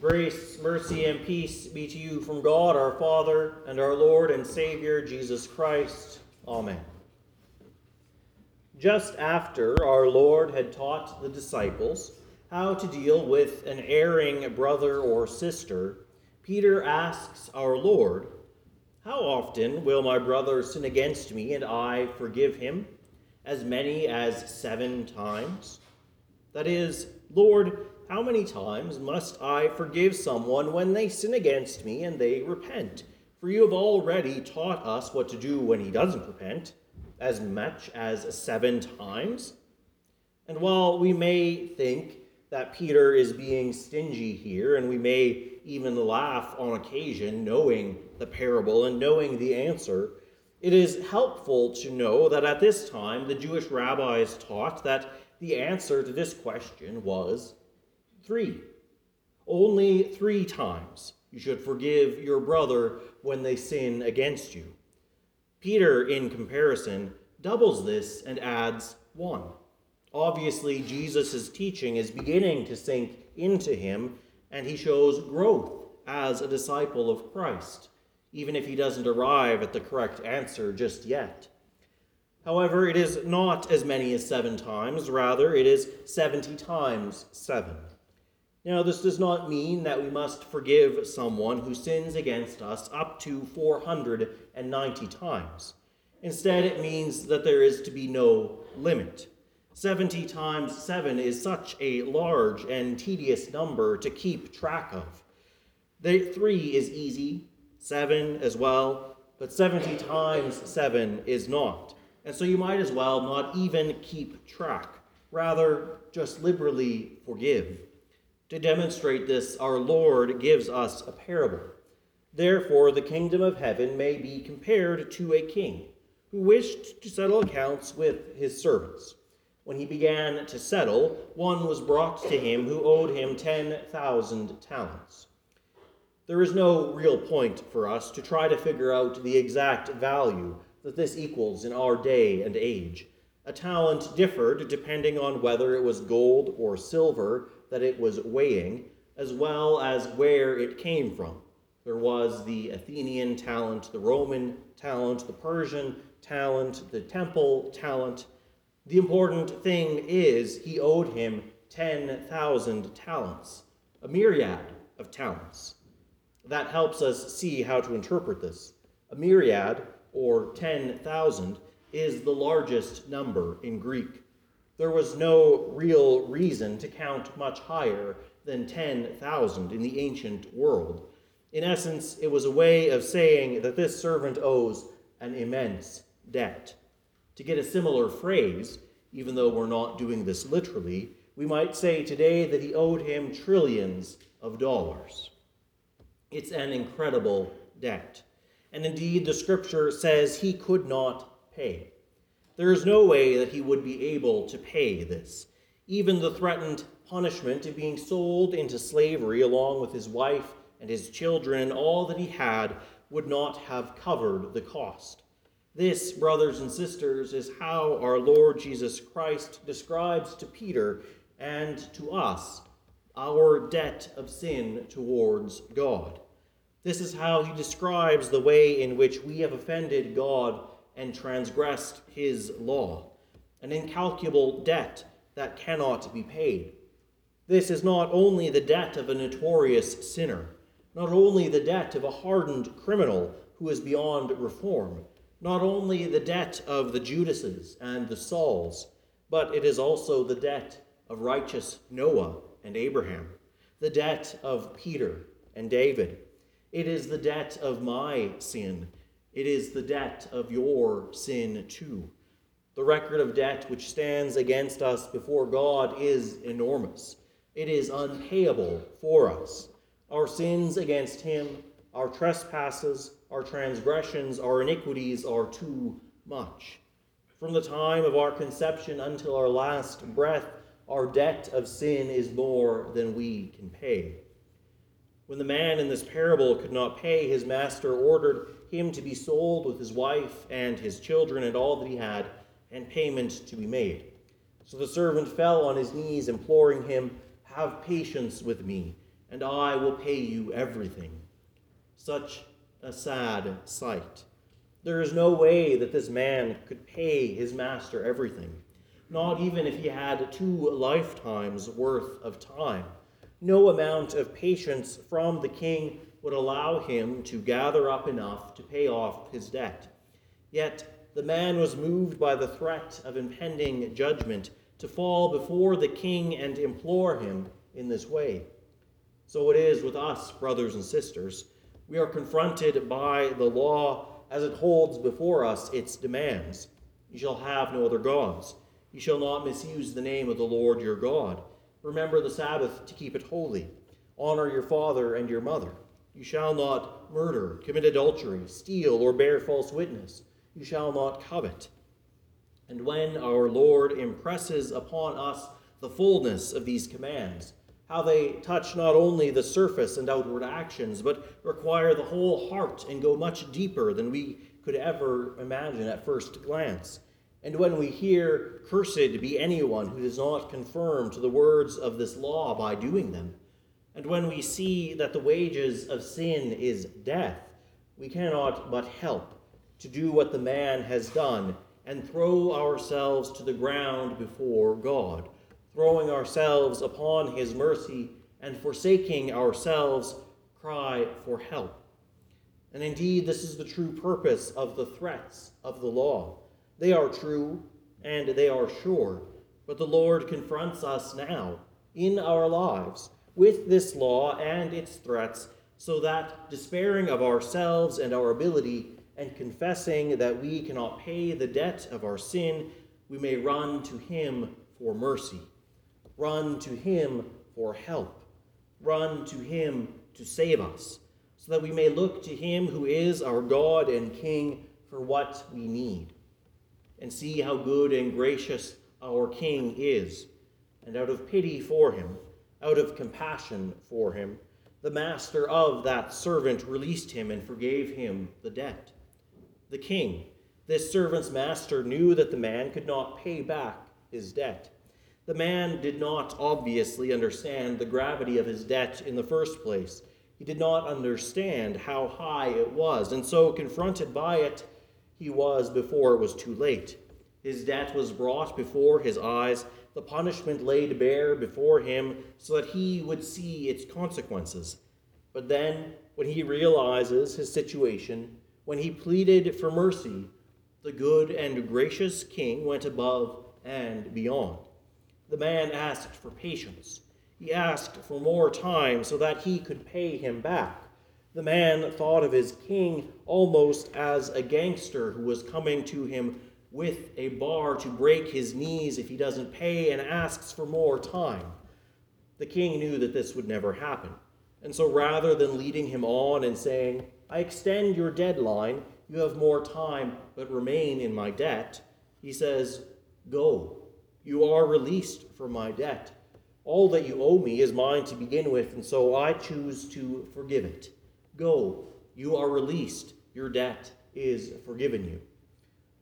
Grace, mercy, and peace be to you from God our Father and our Lord and Savior Jesus Christ. Amen. Just after our Lord had taught the disciples how to deal with an erring brother or sister, Peter asks our Lord, How often will my brother sin against me and I forgive him? As many as seven times? That is, Lord, how many times must I forgive someone when they sin against me and they repent? For you have already taught us what to do when he doesn't repent, as much as seven times. And while we may think that Peter is being stingy here, and we may even laugh on occasion, knowing the parable and knowing the answer, it is helpful to know that at this time the Jewish rabbis taught that the answer to this question was Three. Only three times you should forgive your brother when they sin against you. Peter, in comparison, doubles this and adds one. Obviously, Jesus' teaching is beginning to sink into him, and he shows growth as a disciple of Christ, even if he doesn't arrive at the correct answer just yet. However, it is not as many as seven times, rather, it is 70 times seven. Now, this does not mean that we must forgive someone who sins against us up to 490 times. Instead, it means that there is to be no limit. 70 times 7 is such a large and tedious number to keep track of. The 3 is easy, 7 as well, but 70 times 7 is not. And so you might as well not even keep track. Rather, just liberally forgive. To demonstrate this, our Lord gives us a parable. Therefore, the kingdom of heaven may be compared to a king who wished to settle accounts with his servants. When he began to settle, one was brought to him who owed him 10,000 talents. There is no real point for us to try to figure out the exact value that this equals in our day and age. A talent differed depending on whether it was gold or silver that it was weighing, as well as where it came from. There was the Athenian talent, the Roman talent, the Persian talent, the temple talent. The important thing is he owed him 10,000 talents, a myriad of talents. That helps us see how to interpret this. A myriad, or 10,000, is the largest number in Greek there was no real reason to count much higher than 10,000 in the ancient world. In essence, it was a way of saying that this servant owes an immense debt. To get a similar phrase, even though we're not doing this literally, we might say today that he owed him trillions of dollars. It's an incredible debt. And indeed, the scripture says he could not pay. There is no way that he would be able to pay this. Even the threatened punishment of being sold into slavery along with his wife and his children and all that he had would not have covered the cost. This, brothers and sisters, is how our Lord Jesus Christ describes to Peter and to us our debt of sin towards God. This is how he describes the way in which we have offended God and transgressed his law, an incalculable debt that cannot be paid. This is not only the debt of a notorious sinner, not only the debt of a hardened criminal who is beyond reform, not only the debt of the Judases and the Sauls, but it is also the debt of righteous Noah and Abraham, the debt of Peter and David. It is the debt of my sin it is the debt of your sin too. The record of debt which stands against us before God is enormous. It is unpayable for us. Our sins against Him, our trespasses, our transgressions, our iniquities are too much. From the time of our conception until our last breath, our debt of sin is more than we can pay. When the man in this parable could not pay, his master ordered him to be sold with his wife and his children and all that he had, and payment to be made. So the servant fell on his knees, imploring him, Have patience with me, and I will pay you everything. Such a sad sight. There is no way that this man could pay his master everything, not even if he had two lifetimes worth of time. No amount of patience from the king would allow him to gather up enough to pay off his debt. Yet the man was moved by the threat of impending judgment to fall before the king and implore him in this way. So it is with us, brothers and sisters. We are confronted by the law as it holds before us its demands. You shall have no other gods. You shall not misuse the name of the Lord your God. Remember the Sabbath to keep it holy. Honor your father and your mother. You shall not murder, commit adultery, steal, or bear false witness. You shall not covet. And when our Lord impresses upon us the fullness of these commands, how they touch not only the surface and outward actions, but require the whole heart and go much deeper than we could ever imagine at first glance. And when we hear, Cursed be anyone who does not conform to the words of this law by doing them, and when we see that the wages of sin is death, we cannot but help to do what the man has done and throw ourselves to the ground before God throwing ourselves upon his mercy and forsaking ourselves, cry for help. And indeed, this is the true purpose of the threats of the law. They are true and they are sure, but the Lord confronts us now in our lives with this law and its threats, so that, despairing of ourselves and our ability, and confessing that we cannot pay the debt of our sin, we may run to Him for mercy. Run to him for help. Run to him to save us, so that we may look to him who is our God and King for what we need, and see how good and gracious our King is. And out of pity for him, out of compassion for him, the master of that servant released him and forgave him the debt. The king, this servant's master, knew that the man could not pay back his debt. The man did not obviously understand the gravity of his debt in the first place. He did not understand how high it was, and so, confronted by it, he was before it was too late. His debt was brought before his eyes, the punishment laid bare before him, so that he would see its consequences. But then, when he realizes his situation, when he pleaded for mercy, the good and gracious king went above and beyond. The man asked for patience. He asked for more time so that he could pay him back. The man thought of his king almost as a gangster who was coming to him with a bar to break his knees if he doesn't pay and asks for more time. The king knew that this would never happen. And so rather than leading him on and saying, I extend your deadline, you have more time, but remain in my debt, he says, Go, you are released from my debt. All that you owe me is mine to begin with, and so I choose to forgive it. Go, you are released. Your debt is forgiven you.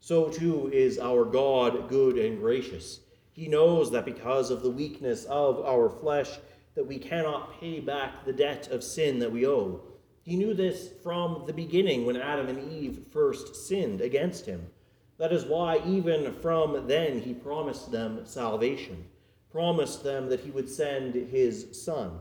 So too is our God good and gracious. He knows that because of the weakness of our flesh, that we cannot pay back the debt of sin that we owe. He knew this from the beginning when Adam and Eve first sinned against him. That is why, even from then, he promised them salvation, promised them that he would send his son.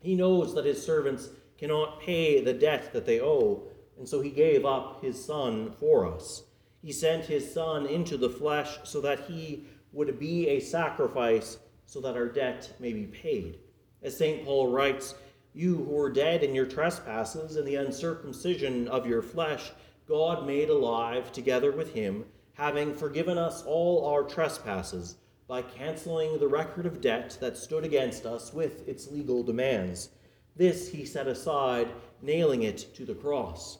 He knows that his servants cannot pay the debt that they owe, and so he gave up his son for us. He sent his son into the flesh so that he would be a sacrifice so that our debt may be paid. As St. Paul writes, You who were dead in your trespasses and the uncircumcision of your flesh, God made alive together with him, having forgiven us all our trespasses by canceling the record of debt that stood against us with its legal demands. This he set aside, nailing it to the cross.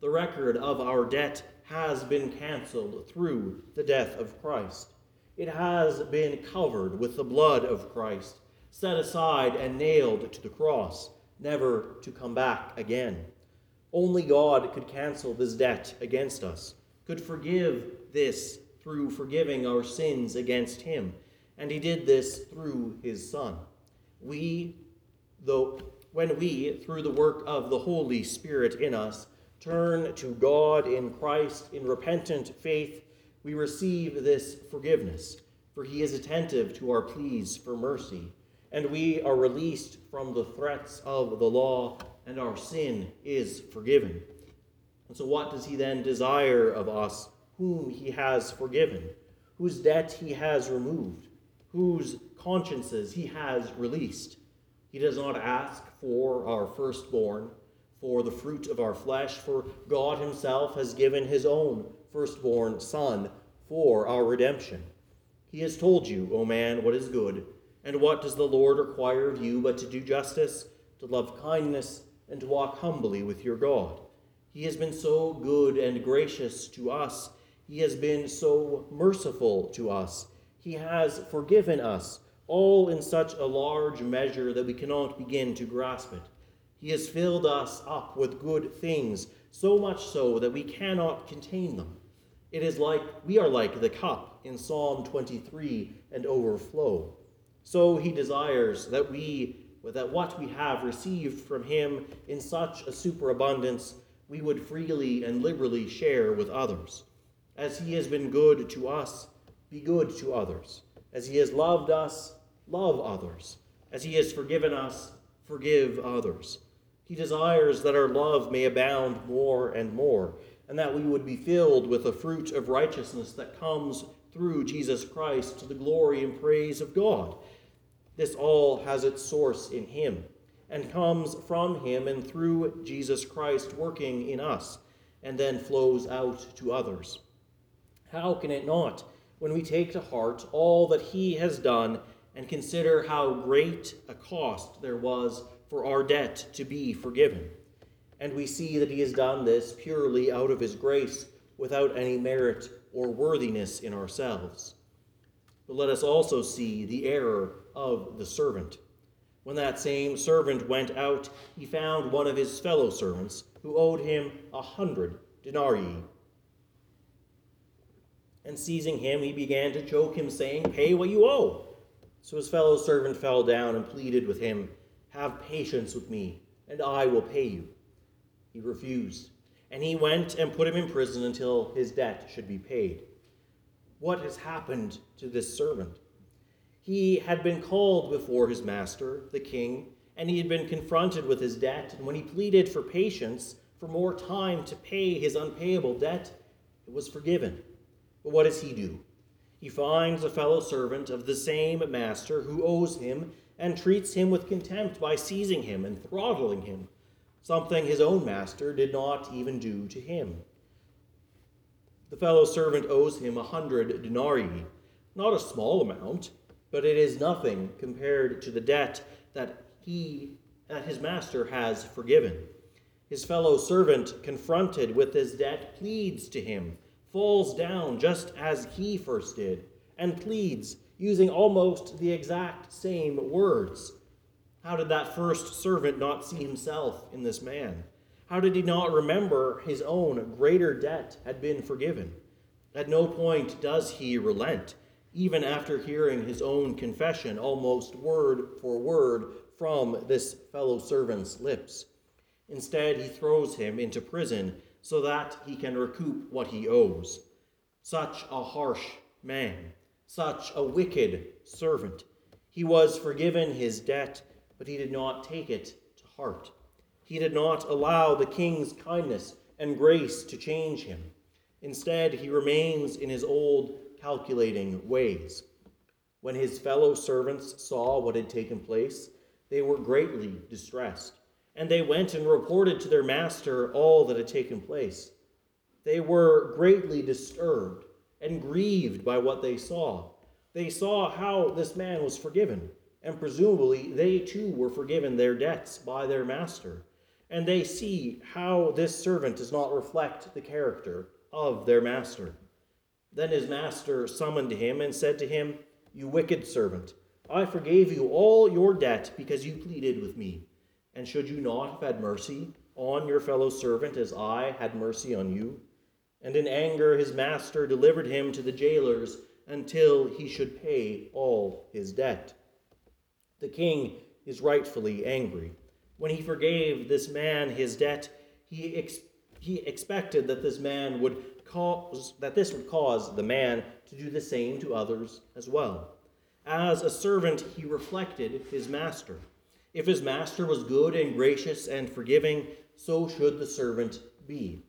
The record of our debt has been canceled through the death of Christ. It has been covered with the blood of Christ, set aside and nailed to the cross, never to come back again. Only God could cancel this debt against us, could forgive this through forgiving our sins against Him. And He did this through His Son. We though when we, through the work of the Holy Spirit in us, turn to God in Christ in repentant faith, we receive this forgiveness, for he is attentive to our pleas for mercy, and we are released from the threats of the law, and our sin is forgiven. And so, what does he then desire of us, whom he has forgiven, whose debt he has removed, whose consciences he has released? He does not ask for our firstborn, for the fruit of our flesh, for God himself has given his own firstborn Son for our redemption. He has told you, O man, what is good, and what does the Lord require of you but to do justice, to love kindness, and to walk humbly with your God. He has been so good and gracious to us. He has been so merciful to us. He has forgiven us, all in such a large measure that we cannot begin to grasp it. He has filled us up with good things, so much so that we cannot contain them. It is like we are like the cup in Psalm 23 and overflow. So he desires that we that what we have received from him in such a superabundance we would freely and liberally share with others. As he has been good to us, be good to others. As he has loved us, love others. As he has forgiven us, forgive others. He desires that our love may abound more and more, and that we would be filled with the fruit of righteousness that comes through Jesus Christ to the glory and praise of God. This all has its source in him and comes from him and through Jesus Christ working in us and then flows out to others. How can it not when we take to heart all that he has done and consider how great a cost there was for our debt to be forgiven? And we see that he has done this purely out of his grace without any merit or worthiness in ourselves. But let us also see the error of the servant. When that same servant went out, he found one of his fellow servants who owed him a hundred denarii. And seizing him, he began to choke him, saying, Pay what you owe. So his fellow servant fell down and pleaded with him, Have patience with me, and I will pay you. He refused, and he went and put him in prison until his debt should be paid. What has happened to this servant? He had been called before his master, the king, and he had been confronted with his debt. And when he pleaded for patience, for more time to pay his unpayable debt, it was forgiven. But what does he do? He finds a fellow servant of the same master who owes him and treats him with contempt by seizing him and throttling him, something his own master did not even do to him. The fellow servant owes him a hundred denarii, not a small amount but it is nothing compared to the debt that he that his master has forgiven. His fellow servant, confronted with his debt, pleads to him, falls down just as he first did, and pleads, using almost the exact same words. How did that first servant not see himself in this man? How did he not remember his own greater debt had been forgiven? At no point does he relent even after hearing his own confession almost word for word from this fellow servant's lips. Instead, he throws him into prison so that he can recoup what he owes. Such a harsh man, such a wicked servant. He was forgiven his debt, but he did not take it to heart. He did not allow the king's kindness and grace to change him. Instead, he remains in his old calculating ways. When his fellow servants saw what had taken place, they were greatly distressed, and they went and reported to their master all that had taken place. They were greatly disturbed and grieved by what they saw. They saw how this man was forgiven, and presumably they too were forgiven their debts by their master. And they see how this servant does not reflect the character of their master. Then his master summoned him and said to him, You wicked servant, I forgave you all your debt because you pleaded with me. And should you not have had mercy on your fellow servant as I had mercy on you? And in anger his master delivered him to the jailers until he should pay all his debt. The king is rightfully angry. When he forgave this man his debt, he, ex- he expected that this man would cause that this would cause the man to do the same to others as well. As a servant, he reflected his master. If his master was good and gracious and forgiving, so should the servant be,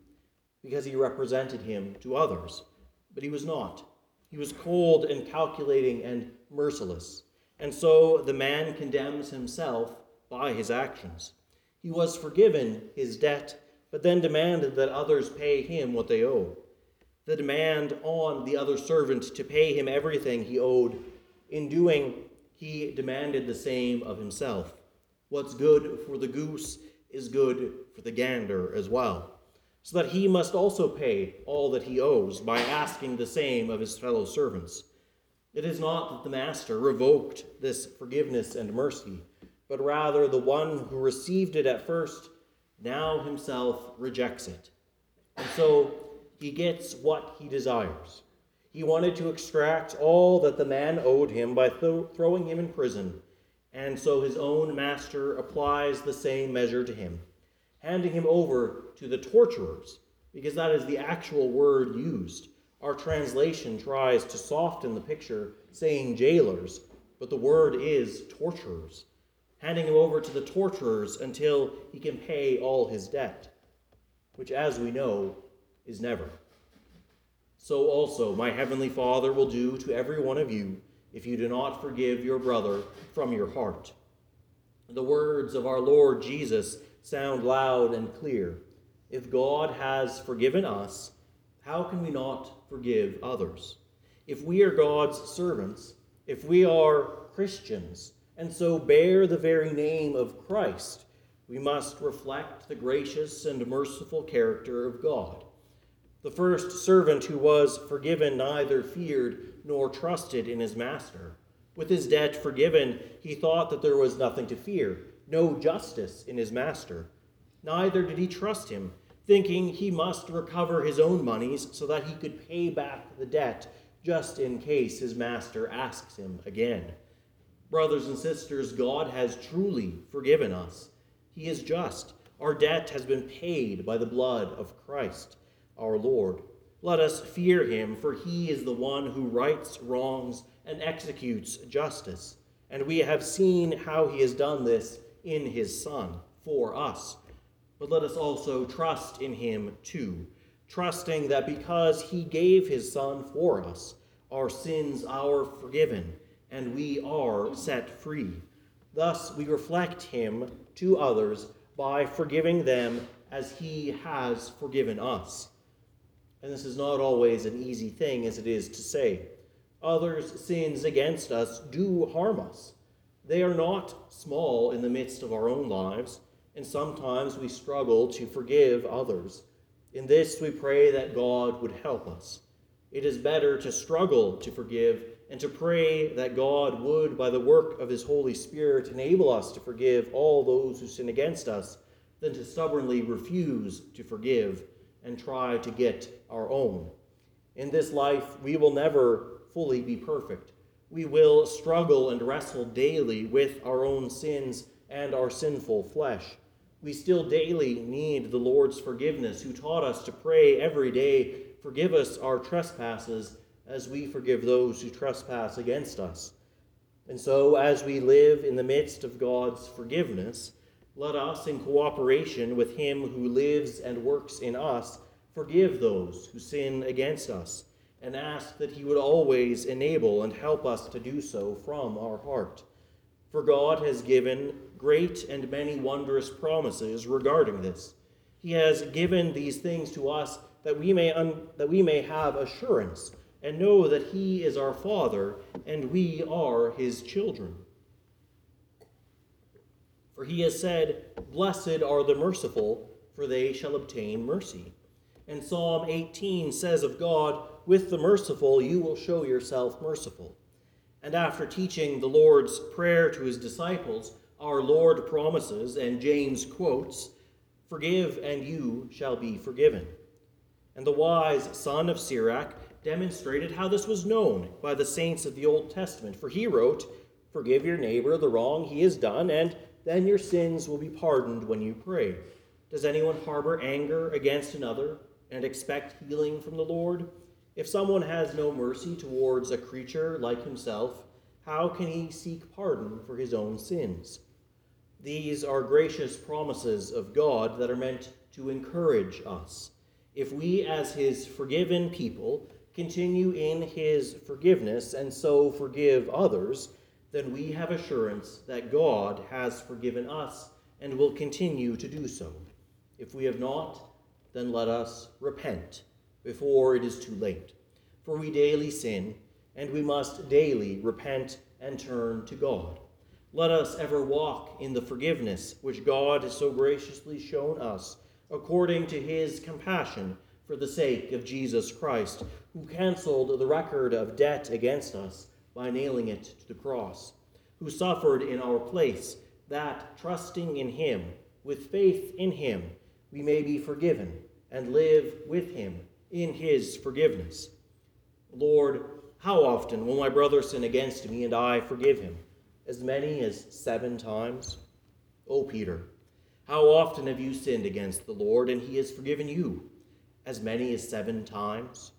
because he represented him to others. But he was not. He was cold and calculating and merciless. And so the man condemns himself by his actions. He was forgiven his debt, but then demanded that others pay him what they owe. The demand on the other servant to pay him everything he owed. In doing, he demanded the same of himself. What's good for the goose is good for the gander as well, so that he must also pay all that he owes by asking the same of his fellow servants. It is not that the master revoked this forgiveness and mercy, but rather the one who received it at first now himself rejects it. And so he gets what he desires. He wanted to extract all that the man owed him by th- throwing him in prison, and so his own master applies the same measure to him, handing him over to the torturers, because that is the actual word used our translation tries to soften the picture, saying jailers, but the word is torturers, handing him over to the torturers until he can pay all his debt, which, as we know, is never. So also my heavenly Father will do to every one of you if you do not forgive your brother from your heart. The words of our Lord Jesus sound loud and clear. If God has forgiven us, how can we not forgive others. If we are God's servants, if we are Christians, and so bear the very name of Christ, we must reflect the gracious and merciful character of God. The first servant who was forgiven neither feared nor trusted in his master. With his debt forgiven, he thought that there was nothing to fear, no justice in his master. Neither did he trust him, thinking he must recover his own monies so that he could pay back the debt just in case his master asks him again. Brothers and sisters, God has truly forgiven us. He is just. Our debt has been paid by the blood of Christ, our Lord. Let us fear him, for he is the one who rights wrongs and executes justice. And we have seen how he has done this in his Son for us but let us also trust in him too, trusting that because he gave his Son for us, our sins are forgiven, and we are set free. Thus we reflect him to others by forgiving them as he has forgiven us. And this is not always an easy thing as it is to say. Others' sins against us do harm us. They are not small in the midst of our own lives and sometimes we struggle to forgive others. In this, we pray that God would help us. It is better to struggle to forgive and to pray that God would, by the work of His Holy Spirit, enable us to forgive all those who sin against us than to stubbornly refuse to forgive and try to get our own. In this life, we will never fully be perfect. We will struggle and wrestle daily with our own sins and our sinful flesh. We still daily need the Lord's forgiveness, who taught us to pray every day, Forgive us our trespasses as we forgive those who trespass against us. And so, as we live in the midst of God's forgiveness, let us, in cooperation with Him who lives and works in us, forgive those who sin against us, and ask that He would always enable and help us to do so from our heart. For God has given great and many wondrous promises regarding this. He has given these things to us that we may un- that we may have assurance and know that he is our father and we are his children. For he has said, "Blessed are the merciful, for they shall obtain mercy." And Psalm 18 says of God, "With the merciful you will show yourself merciful." And after teaching the Lord's Prayer to his disciples, our Lord promises, and James quotes, Forgive, and you shall be forgiven. And the wise son of Sirach demonstrated how this was known by the saints of the Old Testament, for he wrote, Forgive your neighbor the wrong he has done, and then your sins will be pardoned when you pray. Does anyone harbor anger against another and expect healing from the Lord? If someone has no mercy towards a creature like himself, how can he seek pardon for his own sins? These are gracious promises of God that are meant to encourage us. If we, as his forgiven people, continue in his forgiveness and so forgive others, then we have assurance that God has forgiven us and will continue to do so. If we have not, then let us repent before it is too late. For we daily sin, and we must daily repent and turn to God. Let us ever walk in the forgiveness which God has so graciously shown us, according to his compassion for the sake of Jesus Christ, who canceled the record of debt against us by nailing it to the cross, who suffered in our place, that, trusting in him, with faith in him, we may be forgiven and live with him in his forgiveness. Lord, how often will my brother sin against me and I forgive him? as many as seven times? O Peter, how often have you sinned against the Lord, and he has forgiven you? As many as seven times?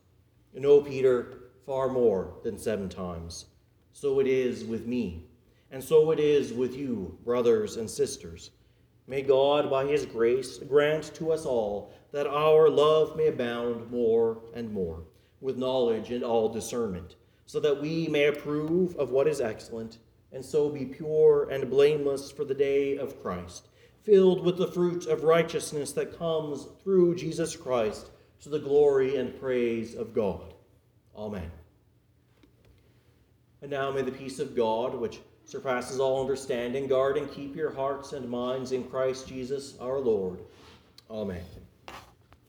And O Peter, far more than seven times. So it is with me, and so it is with you, brothers and sisters. May God, by his grace, grant to us all that our love may abound more and more, with knowledge and all discernment, so that we may approve of what is excellent and so be pure and blameless for the day of Christ, filled with the fruit of righteousness that comes through Jesus Christ to the glory and praise of God. Amen. And now may the peace of God, which surpasses all understanding, guard and keep your hearts and minds in Christ Jesus our Lord. Amen.